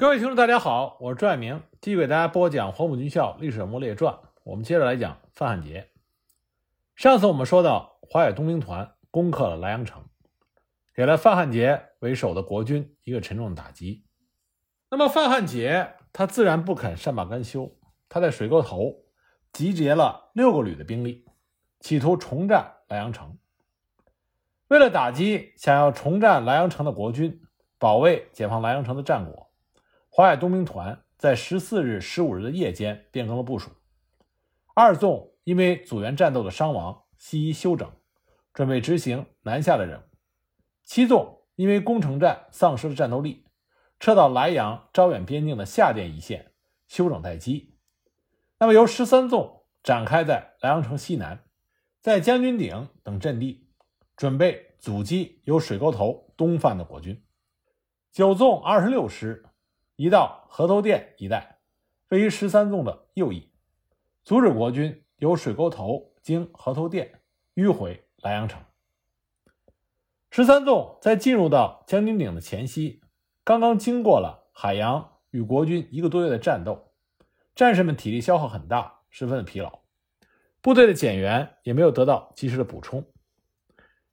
各位听众，大家好，我是朱爱明，继续给大家播讲《黄埔军校历史人物列传》。我们接着来讲范汉杰。上次我们说到，华野东兵团攻克了莱阳城，给了范汉杰为首的国军一个沉重的打击。那么范汉杰他自然不肯善罢甘休，他在水沟头集结了六个旅的兵力，企图重占莱阳城。为了打击想要重占莱阳城的国军，保卫解放莱阳城的战果。华野东兵团在十四日、十五日的夜间变更了部署。二纵因为阻援战斗的伤亡，西移休整，准备执行南下的任务。七纵因为攻城战丧失了战斗力，撤到莱阳招远边境的下甸一线休整待机。那么由十三纵展开在莱阳城西南，在将军顶等阵地，准备阻击由水沟头东犯的国军。九纵二十六师。移到河头店一带，位于十三纵的右翼，阻止国军由水沟头经河头店迂回莱阳城。十三纵在进入到将军顶的前夕，刚刚经过了海洋与国军一个多月的战斗，战士们体力消耗很大，十分的疲劳，部队的减员也没有得到及时的补充。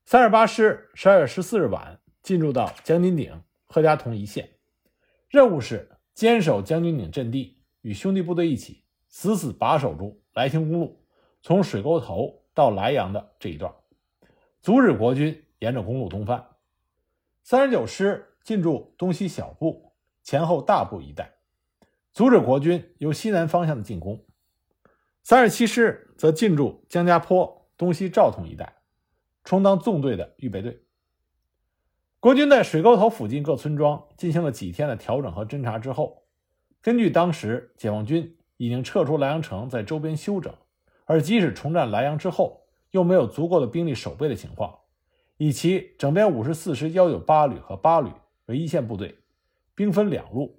三十八师十二月十四日晚进入到将军顶、贺家屯一线。任务是坚守将军岭阵地，与兄弟部队一起死死把守住莱清公路，从水沟头到莱阳的这一段，阻止国军沿着公路东翻。三十九师进驻东西小部、前后大部一带，阻止国军由西南方向的进攻。三十七师则进驻江家坡、东西赵通一带，充当纵队的预备队。国军在水沟头附近各村庄进行了几天的调整和侦察之后，根据当时解放军已经撤出莱阳城，在周边休整，而即使重占莱阳之后又没有足够的兵力守备的情况，以其整编五十四师幺九八旅和八旅为一线部队，兵分两路，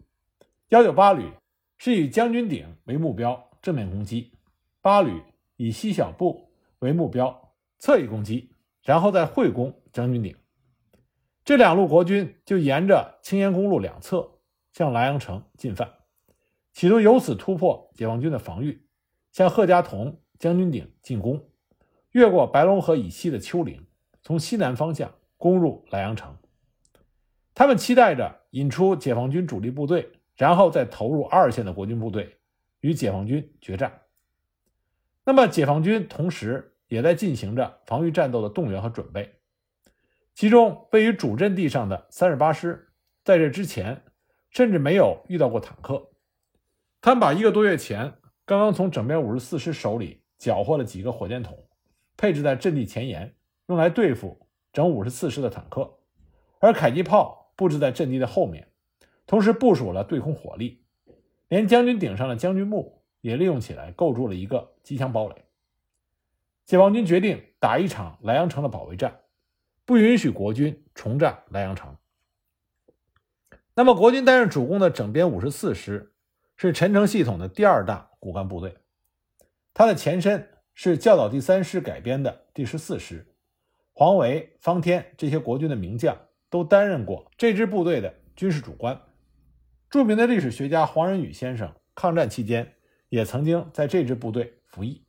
幺九八旅是以将军顶为目标正面攻击，八旅以西小部为目标侧翼攻击，然后再会攻将军顶。这两路国军就沿着青岩公路两侧向莱阳城进犯，企图由此突破解放军的防御，向贺家屯将军顶进攻，越过白龙河以西的丘陵，从西南方向攻入莱阳城。他们期待着引出解放军主力部队，然后再投入二线的国军部队与解放军决战。那么，解放军同时也在进行着防御战斗的动员和准备。其中位于主阵地上的三十八师，在这之前甚至没有遇到过坦克。他们把一个多月前刚刚从整编五十四师手里缴获了几个火箭筒，配置在阵地前沿，用来对付整五十四师的坦克；而迫击炮布置在阵地的后面，同时部署了对空火力，连将军顶上的将军墓也利用起来，构筑了一个机枪堡垒。解放军决定打一场莱阳城的保卫战。不允许国军重占莱阳城。那么，国军担任主攻的整编五十四师是陈诚系统的第二大骨干部队，它的前身是教导第三师改编的第十四师，黄维、方天这些国军的名将都担任过这支部队的军事主官。著名的历史学家黄仁宇先生，抗战期间也曾经在这支部队服役。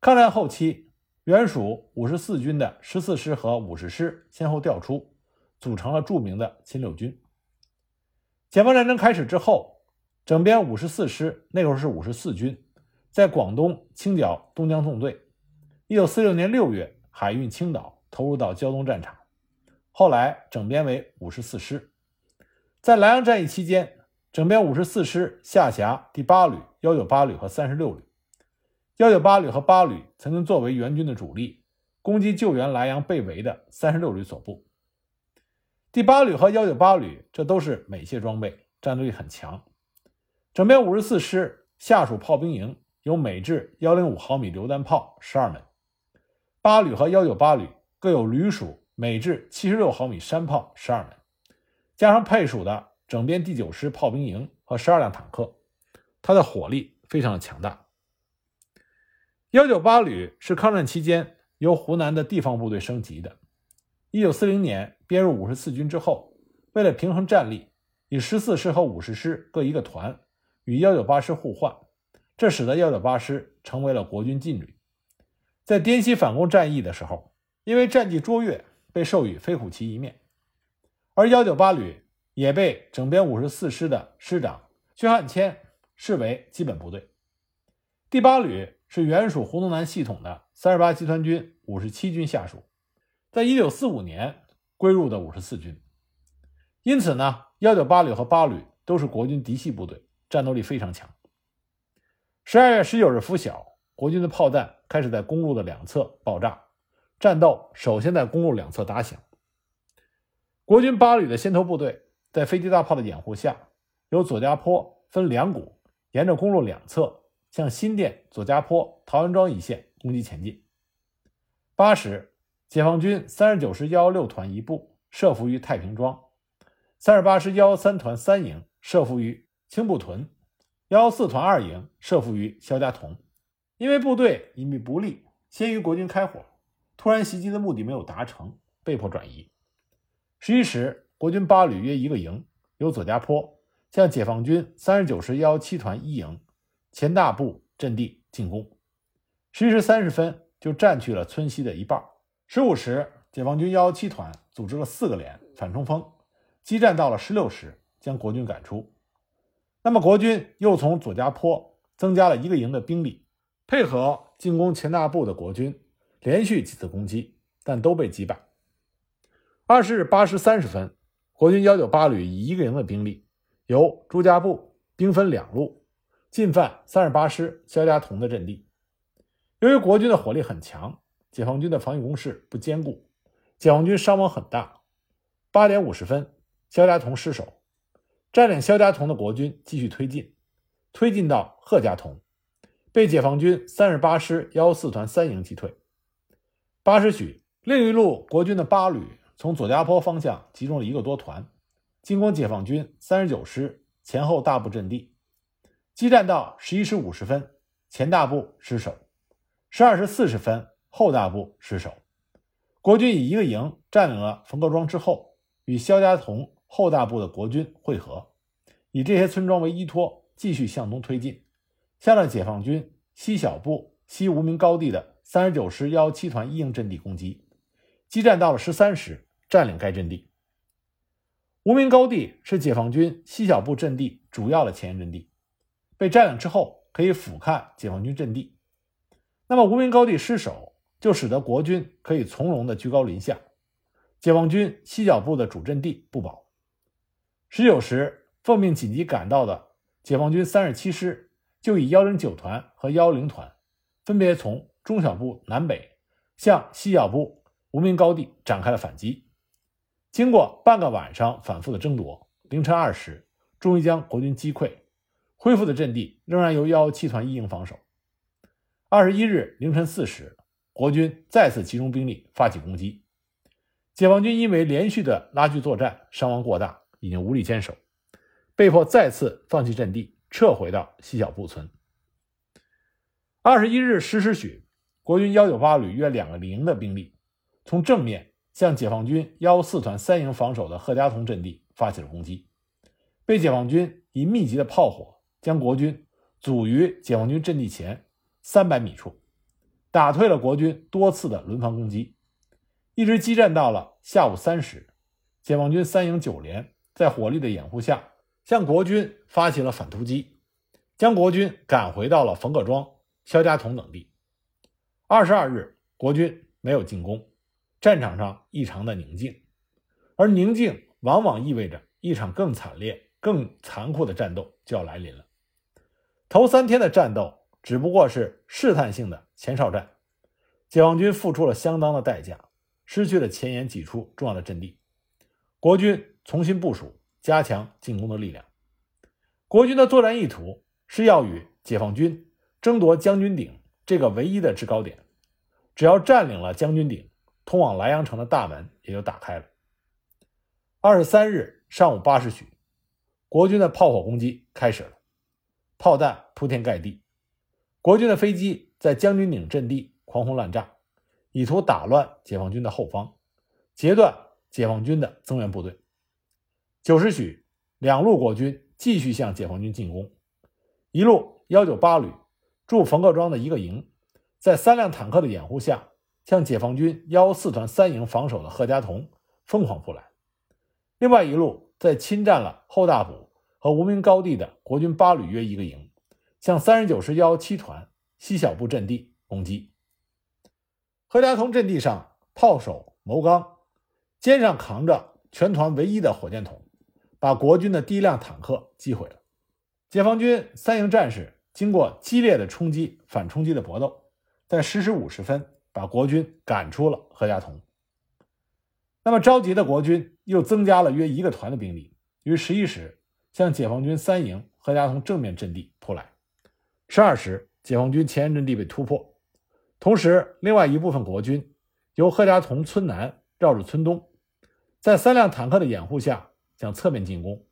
抗战后期。原属五十四军的十四师和五十师先后调出，组成了著名的秦六军。解放战争开始之后，整编五十四师那时候是五十四军，在广东清剿东江纵队。一九四六年六月，海运青岛，投入到胶东战场。后来整编为五十四师。在莱阳战役期间，整编五十四师下辖第八旅、幺九八旅和三十六旅。幺九八旅和八旅曾经作为援军的主力，攻击救援莱阳被围的三十六旅所部。第八旅和幺九八旅这都是美械装备，战斗力很强。整编五十四师下属炮兵营有美制幺零五毫米榴弹炮十二门，八旅和幺九八旅各有旅属美制七十六毫米山炮十二门，加上配属的整编第九师炮兵营和十二辆坦克，它的火力非常的强大。幺九八旅是抗战期间由湖南的地方部队升级的。一九四零年编入五十四军之后，为了平衡战力，以十四师和五十师各一个团与幺九八师互换，这使得幺九八师成为了国军劲旅。在滇西反攻战役的时候，因为战绩卓越，被授予飞虎旗一面。而幺九八旅也被整编五十四师的师长薛汉谦视为基本部队。第八旅是原属胡宗南系统的三十八集团军五十七军下属，在一九四五年归入的五十四军。因此呢，幺九八旅和八旅都是国军嫡系部队，战斗力非常强。十二月十九日拂晓，国军的炮弹开始在公路的两侧爆炸，战斗首先在公路两侧打响。国军八旅的先头部队在飞机大炮的掩护下，由左家坡分两股，沿着公路两侧向新店、左家坡、陶源庄一线攻击前进。八时，解放军三十九师幺幺六团一部设伏于太平庄，三十八师幺幺三团三营设伏于青布屯，幺幺四团二营设伏于肖家屯。因为部队隐蔽不利，先于国军开火，突然袭击的目的没有达成，被迫转移。十一时，国军八旅约一个营由左家坡向解放军三十九师幺幺七团一营前大部阵地进攻。十一时三十分，就占据了村西的一半。十五时，解放军幺幺七团组织了四个连反冲锋，激战到了十六时，将国军赶出。那么，国军又从左家坡增加了一个营的兵力，配合进攻前大部的国军，连续几次攻击，但都被击败。二十日八时三十分，国军幺九八旅以一个营的兵力，由朱家埠兵分两路进犯三十八师肖家屯的阵地。由于国军的火力很强，解放军的防御工事不坚固，解放军伤亡很大。八点五十分，肖家屯失守，占领肖家屯的国军继续推进，推进到贺家屯，被解放军三十八师幺四团三营击退。八时许，另一路国军的八旅。从左家坡方向集中了一个多团，进攻解放军三十九师前后大部阵地，激战到十一时五十分，前大部失守；十二时四十分，后大部失守。国军以一个营占领了冯各庄之后，与肖家屯后大部的国军会合，以这些村庄为依托，继续向东推进，向着解放军西小部西无名高地的三十九师幺七团一营阵地攻击，激战到了十三时。占领该阵地。无名高地是解放军西小部阵地主要的前沿阵地，被占领之后可以俯瞰解放军阵地。那么无名高地失守，就使得国军可以从容的居高临下，解放军西小部的主阵地不保。十九时，奉命紧急赶到的解放军三十七师就以幺零九团和幺零团，分别从中小部南北向西小部无名高地展开了反击。经过半个晚上反复的争夺，凌晨二时，终于将国军击溃，恢复的阵地仍然由幺幺七团一营防守。二十一日凌晨四时，国军再次集中兵力发起攻击，解放军因为连续的拉锯作战，伤亡过大，已经无力坚守，被迫再次放弃阵地，撤回到西小布村。二十一日十时许，国军幺九八旅约两个营的兵力从正面。向解放军幺四团三营防守的贺家屯阵地发起了攻击，被解放军以密集的炮火将国军阻于解放军阵地前三百米处，打退了国军多次的轮番攻击，一直激战到了下午三时，解放军三营九连在火力的掩护下向国军发起了反突击，将国军赶回到了冯各庄、肖家屯等地。二十二日，国军没有进攻。战场上异常的宁静，而宁静往往意味着一场更惨烈、更残酷的战斗就要来临了。头三天的战斗只不过是试探性的前哨战，解放军付出了相当的代价，失去了前沿几处重要的阵地。国军重新部署，加强进攻的力量。国军的作战意图是要与解放军争夺将军顶这个唯一的制高点，只要占领了将军顶。通往莱阳城的大门也就打开了。二十三日上午八时许，国军的炮火攻击开始了，炮弹铺天盖地，国军的飞机在将军岭阵地狂轰滥炸，以图打乱解放军的后方，截断解放军的增援部队。九时许，两路国军继续向解放军进攻。一路幺九八旅驻冯各庄的一个营，在三辆坦克的掩护下，向解放军幺四团三营防守的贺家屯疯狂扑来。另外一路在侵占了后大堡和无名高地的国军八旅约一个营，向三十九师幺七团西小部阵地攻击。何家屯阵地上炮手牟刚肩上扛着全团唯一的火箭筒，把国军的第一辆坦克击毁了。解放军三营战士经过激烈的冲击、反冲击的搏斗，在十时五十分把国军赶出了何家屯。那么着急的国军又增加了约一个团的兵力，于十一时向解放军三营何家屯正面阵地扑来。十二时，解放军前沿阵地被突破，同时另外一部分国军由何家屯村南绕着村东，在三辆坦克的掩护下向侧面进攻。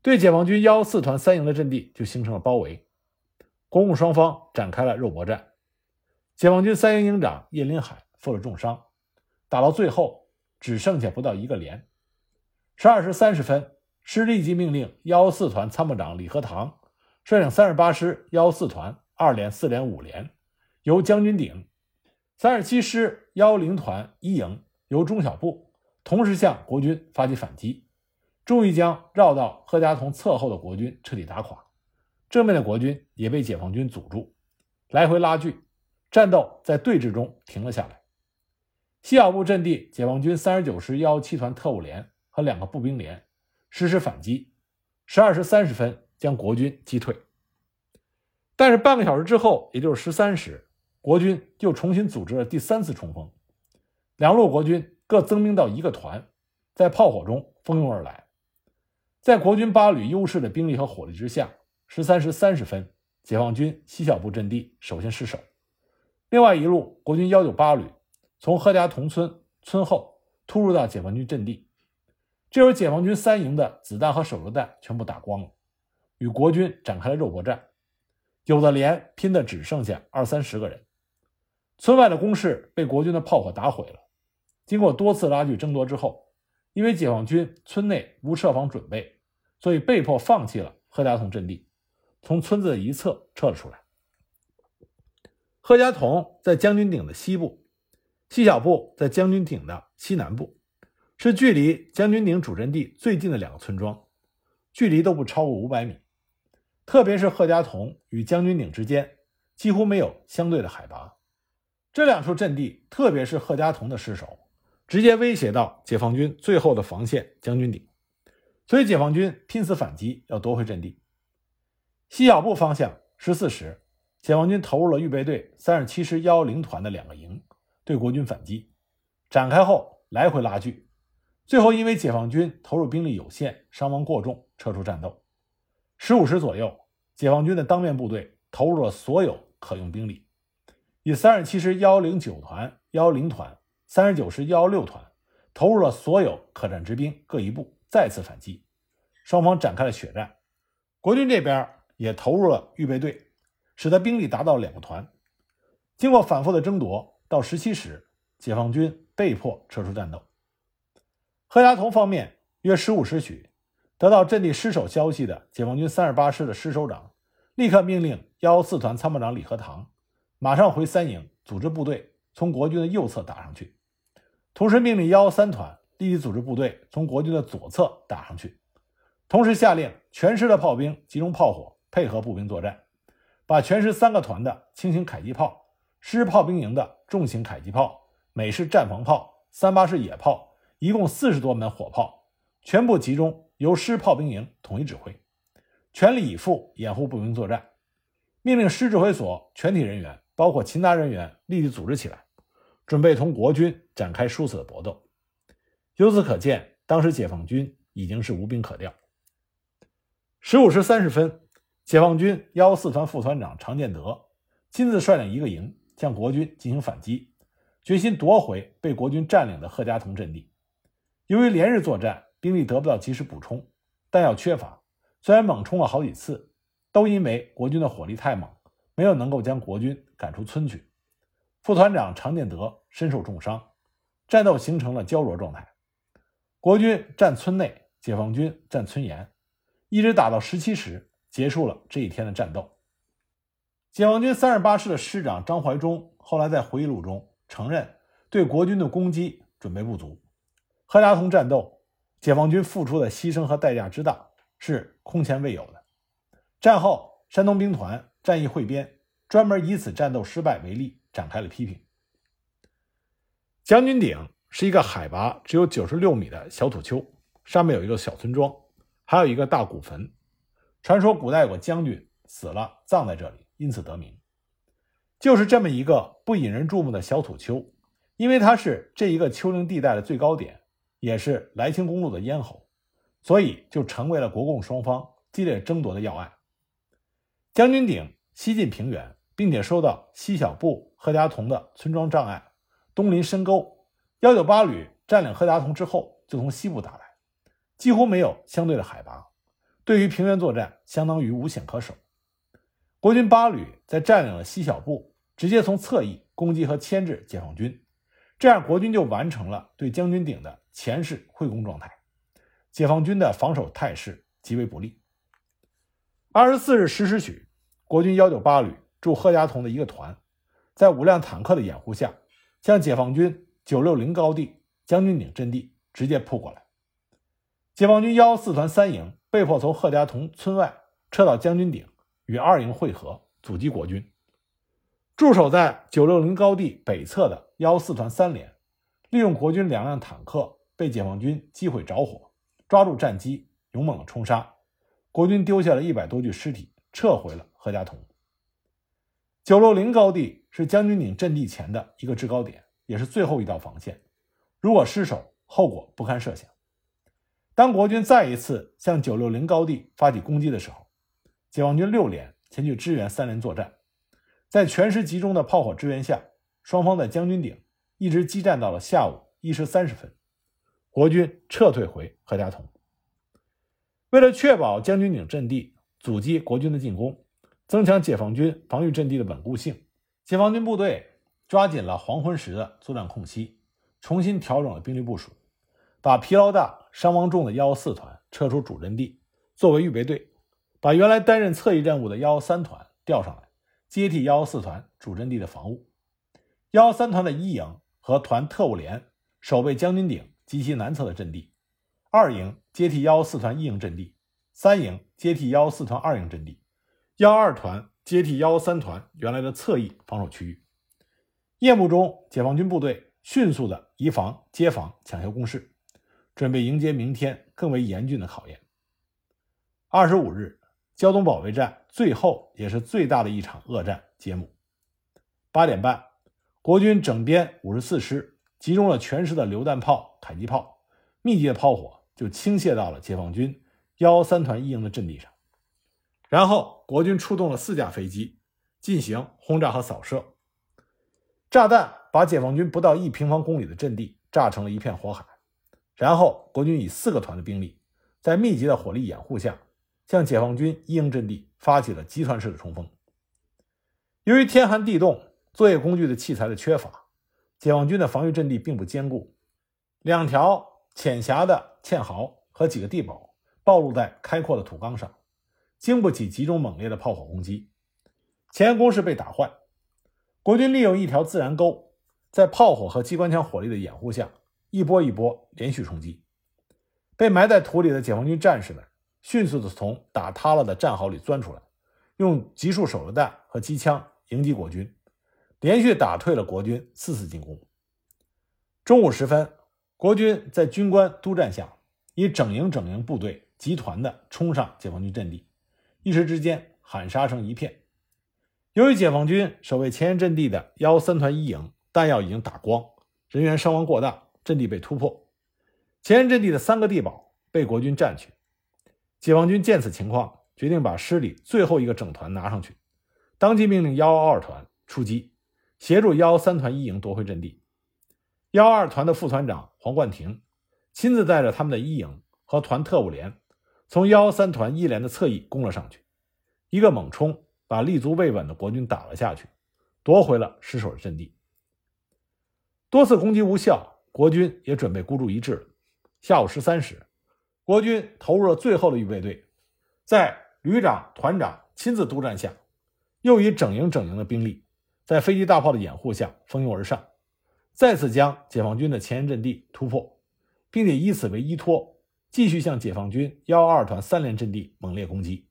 对解放军幺四团三营的阵地就形成了包围，国共双方展开了肉搏战。解放军三营营长叶林海负了重伤，打到最后只剩下不到一个连。十二时三十分，师立即命令幺四团参谋长李和堂率领三十八师幺四团二连、四连、五连，由将军鼎；三十七师幺零团一营由中小部同时向国军发起反击。终于将绕到贺家屯侧后的国军彻底打垮，正面的国军也被解放军阻住，来回拉锯，战斗在对峙中停了下来。西小部阵地，解放军三十九师幺七团特务连和两个步兵连实施反击，十二时三十分将国军击退。但是半个小时之后，也就是十三时，国军又重新组织了第三次冲锋，两路国军各增兵到一个团，在炮火中蜂拥而来。在国军八旅优势的兵力和火力之下，十三时三十分，解放军西小部阵地首先失守。另外一路国军幺九八旅从贺家屯村村后突入到解放军阵地，这时候解放军三营的子弹和手榴弹全部打光了，与国军展开了肉搏战，有的连拼的只剩下二三十个人。村外的工事被国军的炮火打毁了。经过多次拉锯争夺之后，因为解放军村内无设防准备。所以被迫放弃了贺家屯阵地，从村子的一侧撤了出来。贺家屯在将军顶的西部，西小部在将军顶的西南部，是距离将军顶主阵地最近的两个村庄，距离都不超过五百米。特别是贺家屯与将军顶之间几乎没有相对的海拔，这两处阵地，特别是贺家屯的失守，直接威胁到解放军最后的防线将军顶。所以，解放军拼死反击，要夺回阵地。西小部方向，十四时，解放军投入了预备队三十七师幺零团的两个营，对国军反击。展开后，来回拉锯，最后因为解放军投入兵力有限，伤亡过重，撤出战斗。十五时左右，解放军的当面部队投入了所有可用兵力，以三十七师幺零九团、幺零团、三十九师幺六团投入了所有可战之兵各一部。再次反击，双方展开了血战。国军这边也投入了预备队，使得兵力达到两个团。经过反复的争夺，到十七时，解放军被迫撤出战斗。贺家屯方面约十五时许，得到阵地失守消息的解放军三十八师的师首长，立刻命令幺四团参谋长李和堂马上回三营组织部队从国军的右侧打上去，同时命令幺三团。立即组织部队从国军的左侧打上去，同时下令全师的炮兵集中炮火，配合步兵作战，把全师三个团的轻型迫击炮、师炮兵营的重型迫击炮、美式战防炮、三八式野炮，一共四十多门火炮，全部集中由师炮兵营统一指挥，全力以赴掩护步兵作战。命令师指挥所全体人员，包括勤杂人员，立即组织起来，准备同国军展开殊死的搏斗。由此可见，当时解放军已经是无兵可调。十五时三十分，解放军幺四团副团长常建德亲自率领一个营向国军进行反击，决心夺回被国军占领的贺家屯阵地。由于连日作战，兵力得不到及时补充，弹药缺乏，虽然猛冲了好几次，都因为国军的火力太猛，没有能够将国军赶出村去。副团长常建德身受重伤，战斗形成了胶着状态。国军占村内，解放军占村沿，一直打到十七时，结束了这一天的战斗。解放军三十八师的师长张怀忠后来在回忆录中承认，对国军的攻击准备不足。赫家潼战斗，解放军付出的牺牲和代价之大是空前未有的。战后，山东兵团战役汇编专门以此战斗失败为例展开了批评。将军顶是一个海拔只有九十六米的小土丘，上面有一个小村庄，还有一个大古坟。传说古代有个将军死了，葬在这里，因此得名。就是这么一个不引人注目的小土丘，因为它是这一个丘陵地带的最高点，也是来清公路的咽喉，所以就成为了国共双方激烈争夺的要案。将军顶西进平原，并且受到西小布、贺家潼的村庄障碍。东临深沟，幺九八旅占领贺家潼之后，就从西部打来，几乎没有相对的海拔，对于平原作战相当于无险可守。国军八旅在占领了西小部，直接从侧翼攻击和牵制解放军，这样国军就完成了对将军顶的前势会攻状态，解放军的防守态势极为不利。二十四日十时许，国军幺九八旅驻贺家屯的一个团，在五辆坦克的掩护下。向解放军九六零高地将军顶阵地直接扑过来，解放军幺四团三营被迫从贺家屯村外撤到将军顶，与二营会合，阻击国军。驻守在九六零高地北侧的幺四团三连，利用国军两辆坦克被解放军击毁着火，抓住战机，勇猛的冲杀，国军丢下了一百多具尸体，撤回了何家屯。九六零高地是将军岭阵地前的一个制高点，也是最后一道防线。如果失守，后果不堪设想。当国军再一次向九六零高地发起攻击的时候，解放军六连前去支援三连作战，在全师集中的炮火支援下，双方在将军顶一直激战到了下午一时三十分，国军撤退回何家屯。为了确保将军顶阵地，阻击国军的进攻。增强解放军防御阵地的稳固性，解放军部队抓紧了黄昏时的作战空隙，重新调整了兵力部署，把疲劳大、伤亡重的幺四团撤出主阵地，作为预备队；把原来担任侧翼任务的幺三团调上来，接替幺四团主阵地的防务。幺三团的一营和团特务连守备将军顶及其南侧的阵地，二营接替幺四团一营阵地，三营接替幺四团二营阵地。幺二团接替幺三团原来的侧翼防守区域。夜幕中，解放军部队迅速的移防接防，抢修工事，准备迎接明天更为严峻的考验。二十五日，胶东保卫战最后也是最大的一场恶战揭幕。八点半，国军整编五十四师集中了全师的榴弹炮、迫击炮，密集的炮火就倾泻到了解放军幺三团一营的阵地上。然后，国军出动了四架飞机进行轰炸和扫射，炸弹把解放军不到一平方公里的阵地炸成了一片火海。然后，国军以四个团的兵力，在密集的火力掩护下，向解放军一营阵地发起了集团式的冲锋。由于天寒地冻，作业工具的器材的缺乏，解放军的防御阵地并不坚固，两条浅狭的堑壕和几个地堡暴露在开阔的土岗上。经不起集中猛烈的炮火攻击，前沿工事被打坏。国军利用一条自然沟，在炮火和机关枪火力的掩护下，一波一波连续冲击。被埋在土里的解放军战士们迅速地从打塌了的战壕里钻出来，用集束手榴弹和机枪迎击国军，连续打退了国军四次进攻。中午时分，国军在军官督战下，以整营整营部队集团的冲上解放军阵地。一时之间，喊杀声一片。由于解放军守卫前沿阵地的幺三团一营弹药已经打光，人员伤亡过大，阵地被突破。前沿阵地的三个地堡被国军占去。解放军见此情况，决定把师里最后一个整团拿上去，当即命令幺二团出击，协助幺三团一营夺回阵地。幺二团的副团长黄冠廷亲自带着他们的一营和团特务连。从幺三团一连的侧翼攻了上去，一个猛冲把立足未稳的国军打了下去，夺回了失守的阵地。多次攻击无效，国军也准备孤注一掷了。下午十三时，国军投入了最后的预备队，在旅长、团长亲自督战下，又以整营整营的兵力，在飞机大炮的掩护下蜂拥而上，再次将解放军的前沿阵地突破，并且以此为依托，继续向解放军幺二团三连阵地猛烈攻击。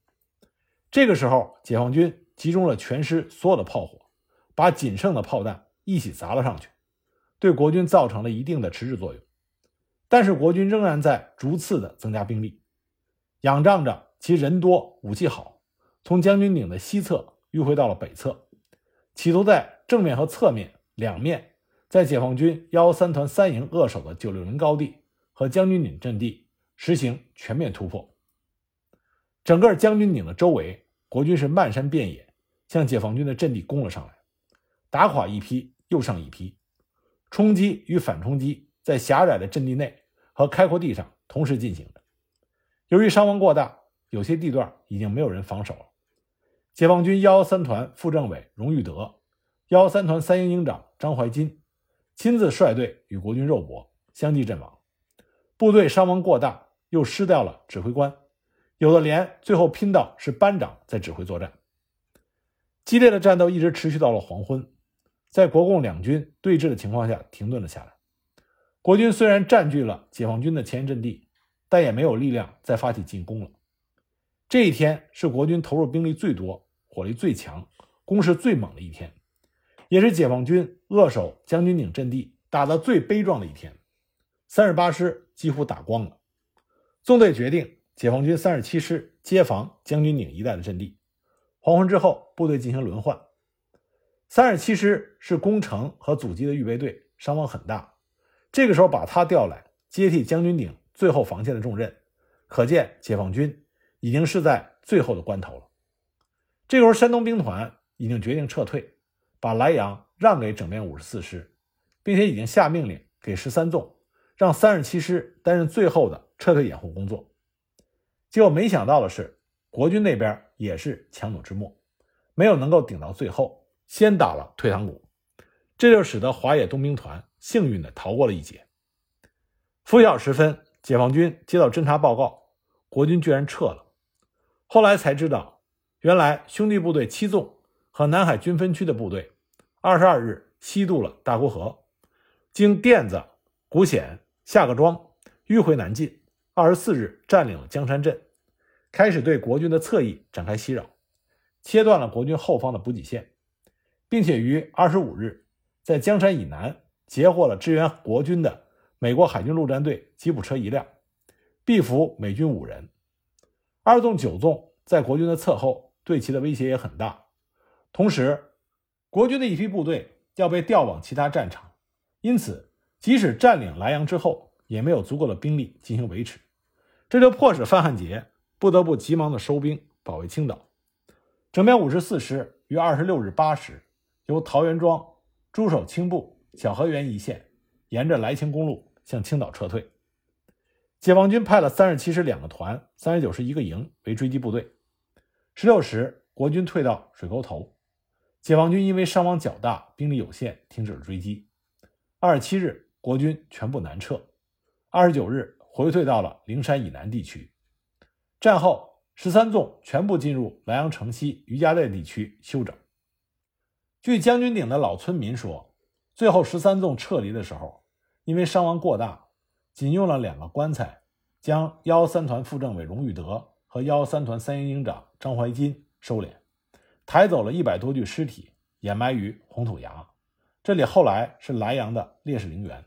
这个时候，解放军集中了全师所有的炮火，把仅剩的炮弹一起砸了上去，对国军造成了一定的迟滞作用。但是国军仍然在逐次的增加兵力，仰仗着其人多武器好，从将军顶的西侧迂回到了北侧，企图在正面和侧面两面，在解放军幺三团三营扼守的九六零高地和将军顶阵地实行全面突破。整个将军顶的周围，国军是漫山遍野向解放军的阵地攻了上来，打垮一批又上一批，冲击与反冲击在狭窄的阵地内。和开阔地上同时进行的。由于伤亡过大，有些地段已经没有人防守了。解放军幺幺三团副政委荣玉德、幺幺三团三营营长张怀金亲自率队与国军肉搏，相继阵亡。部队伤亡过大，又失掉了指挥官，有的连最后拼到是班长在指挥作战。激烈的战斗一直持续到了黄昏，在国共两军对峙的情况下停顿了下来。国军虽然占据了解放军的前沿阵地，但也没有力量再发起进攻了。这一天是国军投入兵力最多、火力最强、攻势最猛的一天，也是解放军扼守将军岭阵地打得最悲壮的一天。三十八师几乎打光了，纵队决定解放军三十七师接防将军岭一带的阵地。黄昏之后，部队进行轮换。三十七师是攻城和阻击的预备队，伤亡很大。这个时候把他调来接替将军顶最后防线的重任，可见解放军已经是在最后的关头了。这时候山东兵团已经决定撤退，把莱阳让给整编五十四师，并且已经下命令给十三纵，让三十七师担任最后的撤退掩护工作。结果没想到的是，国军那边也是强弩之末，没有能够顶到最后，先打了退堂鼓，这就使得华野东兵团。幸运的逃过了一劫。拂晓时分，解放军接到侦察报告，国军居然撤了。后来才知道，原来兄弟部队七纵和南海军分区的部队，二十二日西渡了大沽河，经甸子、古显、下个庄迂回南进，二十四日占领了江山镇，开始对国军的侧翼展开袭扰，切断了国军后方的补给线，并且于二十五日在江山以南。截获了支援国军的美国海军陆战队吉普车一辆，毙俘美军五人。二纵、九纵在国军的侧后，对其的威胁也很大。同时，国军的一批部队要被调往其他战场，因此，即使占领莱阳之后，也没有足够的兵力进行维持。这就迫使范汉杰不得不急忙的收兵保卫青岛。整编五十四师于二十六日八时，由桃园庄驻守青部。小河源一线，沿着来青公路向青岛撤退。解放军派了三十七师两个团、三十九师一个营为追击部队。十六时，国军退到水沟头，解放军因为伤亡较大、兵力有限，停止了追击。二十七日，国军全部南撤。二十九日，回退到了灵山以南地区。战后，十三纵全部进入莱阳城西余家店地区休整。据将军顶的老村民说。最后十三纵撤离的时候，因为伤亡过大，仅用了两个棺材，将幺三团副政委荣玉德和幺三团三营营长张怀金收敛，抬走了一百多具尸体，掩埋于红土崖。这里后来是莱阳的烈士陵园。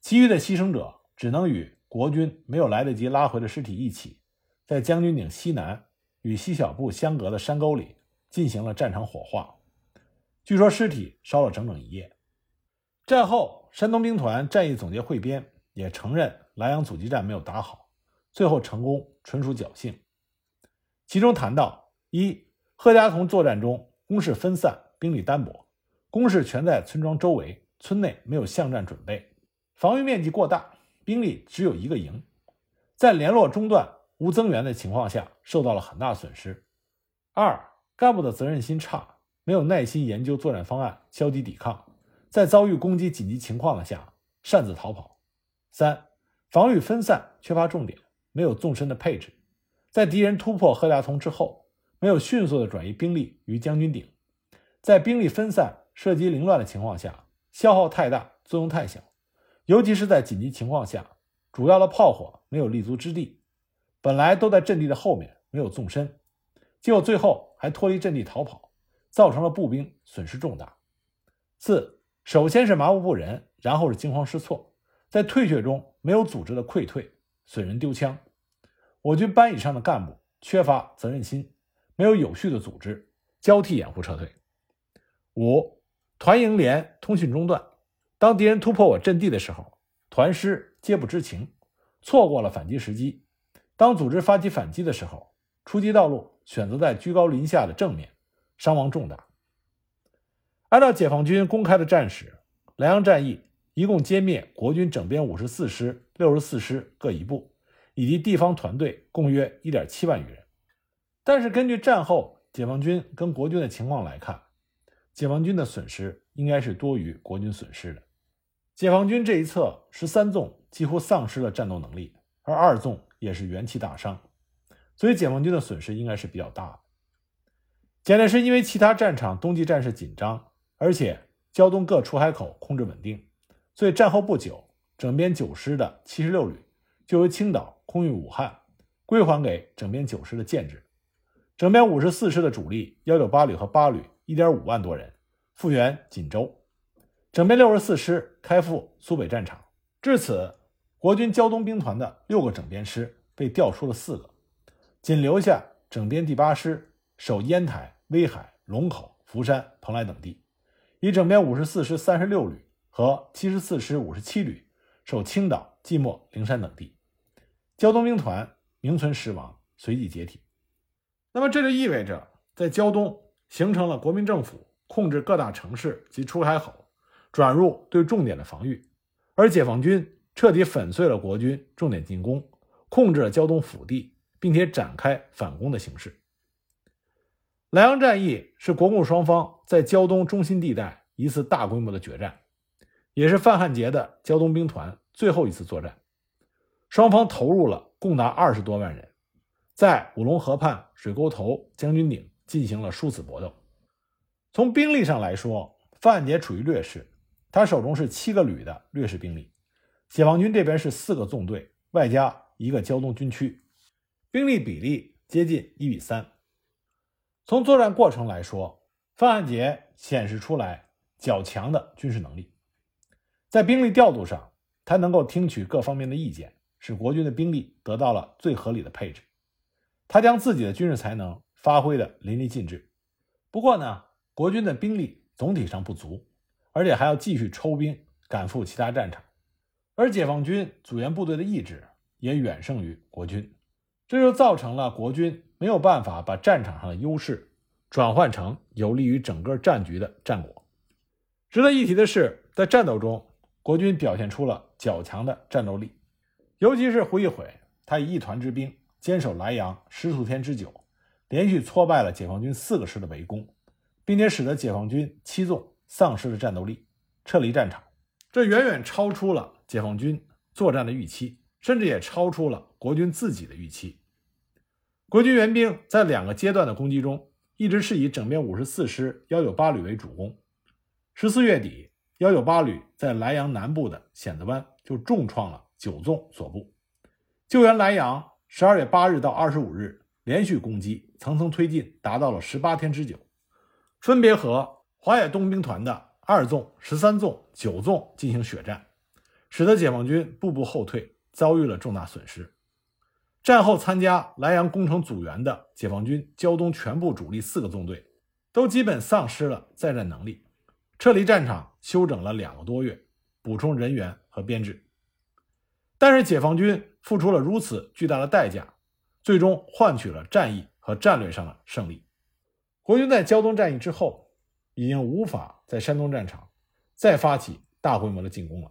其余的牺牲者只能与国军没有来得及拉回的尸体一起，在将军顶西南与西小部相隔的山沟里进行了战场火化。据说尸体烧了整整一夜。战后，山东兵团战役总结汇编也承认莱阳阻击战没有打好，最后成功纯属侥幸。其中谈到：一、贺家峒作战中攻势分散，兵力单薄，攻势全在村庄周围，村内没有巷战准备，防御面积过大，兵力只有一个营，在联络中断、无增援的情况下，受到了很大损失。二、干部的责任心差，没有耐心研究作战方案，消极抵抗。在遭遇攻击紧急情况下擅自逃跑。三、防御分散，缺乏重点，没有纵深的配置，在敌人突破赫家通之后，没有迅速的转移兵力于将军顶，在兵力分散、射击凌乱的情况下，消耗太大，作用太小，尤其是在紧急情况下，主要的炮火没有立足之地，本来都在阵地的后面，没有纵深，结果最后还脱离阵地逃跑，造成了步兵损失重大。四，首先是麻木不仁，然后是惊慌失措，在退却中没有组织的溃退，损人丢枪。我军班以上的干部缺乏责任心，没有有序的组织，交替掩护撤退。五，团营连通讯中断，当敌人突破我阵地的时候，团师皆不知情，错过了反击时机。当组织发起反击的时候，出击道路选择在居高临下的正面，伤亡重大。按照解放军公开的战史，莱阳战役一共歼灭国军整编五十四师、六十四师各一部，以及地方团队共约一点七万余人。但是根据战后解放军跟国军的情况来看，解放军的损失应该是多于国军损失的。解放军这一侧十三纵几乎丧失了战斗能力，而二纵也是元气大伤，所以解放军的损失应该是比较大的。简单是因为其他战场冬季战事紧张，而且胶东各出海口控制稳定，所以战后不久，整编九师的七十六旅就由青岛空运武汉，归还给整编九师的建制。整编五十四师的主力幺九八旅和八旅。一点五万多人复原锦州，整编六十四师开赴苏北战场。至此，国军胶东兵团的六个整编师被调出了四个，仅留下整编第八师守烟台、威海、龙口、福山、蓬莱等地，以整编五十四师三十六旅和七十四师五十七旅守青岛、即墨、灵山等地。胶东兵团名存实亡，随即解体。那么，这就意味着在胶东。形成了国民政府控制各大城市及出海口，转入对重点的防御，而解放军彻底粉碎了国军重点进攻，控制了胶东腹地，并且展开反攻的形势。莱阳战役是国共双方在胶东中心地带一次大规模的决战，也是范汉杰的胶东兵团最后一次作战。双方投入了共达二十多万人，在五龙河畔、水沟头、将军顶。进行了殊死搏斗。从兵力上来说，范汉杰处于劣势，他手中是七个旅的劣势兵力，解放军这边是四个纵队，外加一个胶东军区，兵力比例接近一比三。从作战过程来说，范汉杰显示出来较强的军事能力。在兵力调度上，他能够听取各方面的意见，使国军的兵力得到了最合理的配置。他将自己的军事才能。发挥的淋漓尽致，不过呢，国军的兵力总体上不足，而且还要继续抽兵赶赴其他战场，而解放军组员部队的意志也远胜于国军，这就造成了国军没有办法把战场上的优势转换成有利于整个战局的战果。值得一提的是，在战斗中，国军表现出了较强的战斗力，尤其是胡一悔，他以一团之兵坚守莱阳十数天之久。连续挫败了解放军四个师的围攻，并且使得解放军七纵丧失了战斗力，撤离战场。这远远超出了解放军作战的预期，甚至也超出了国军自己的预期。国军援兵在两个阶段的攻击中，一直是以整编五十四师幺九八旅为主攻。十四月底，幺九八旅在莱阳南部的险子湾就重创了九纵所部，救援莱阳。十二月八日到二十五日。连续攻击，层层推进，达到了十八天之久，分别和华野东兵团的二纵、十三纵、九纵进行血战，使得解放军步步后退，遭遇了重大损失。战后参加莱阳工程组员的解放军胶东全部主力四个纵队，都基本丧失了再战能力，撤离战场休整了两个多月，补充人员和编制。但是解放军付出了如此巨大的代价。最终换取了战役和战略上的胜利。国军在胶东战役之后，已经无法在山东战场再发起大规模的进攻了。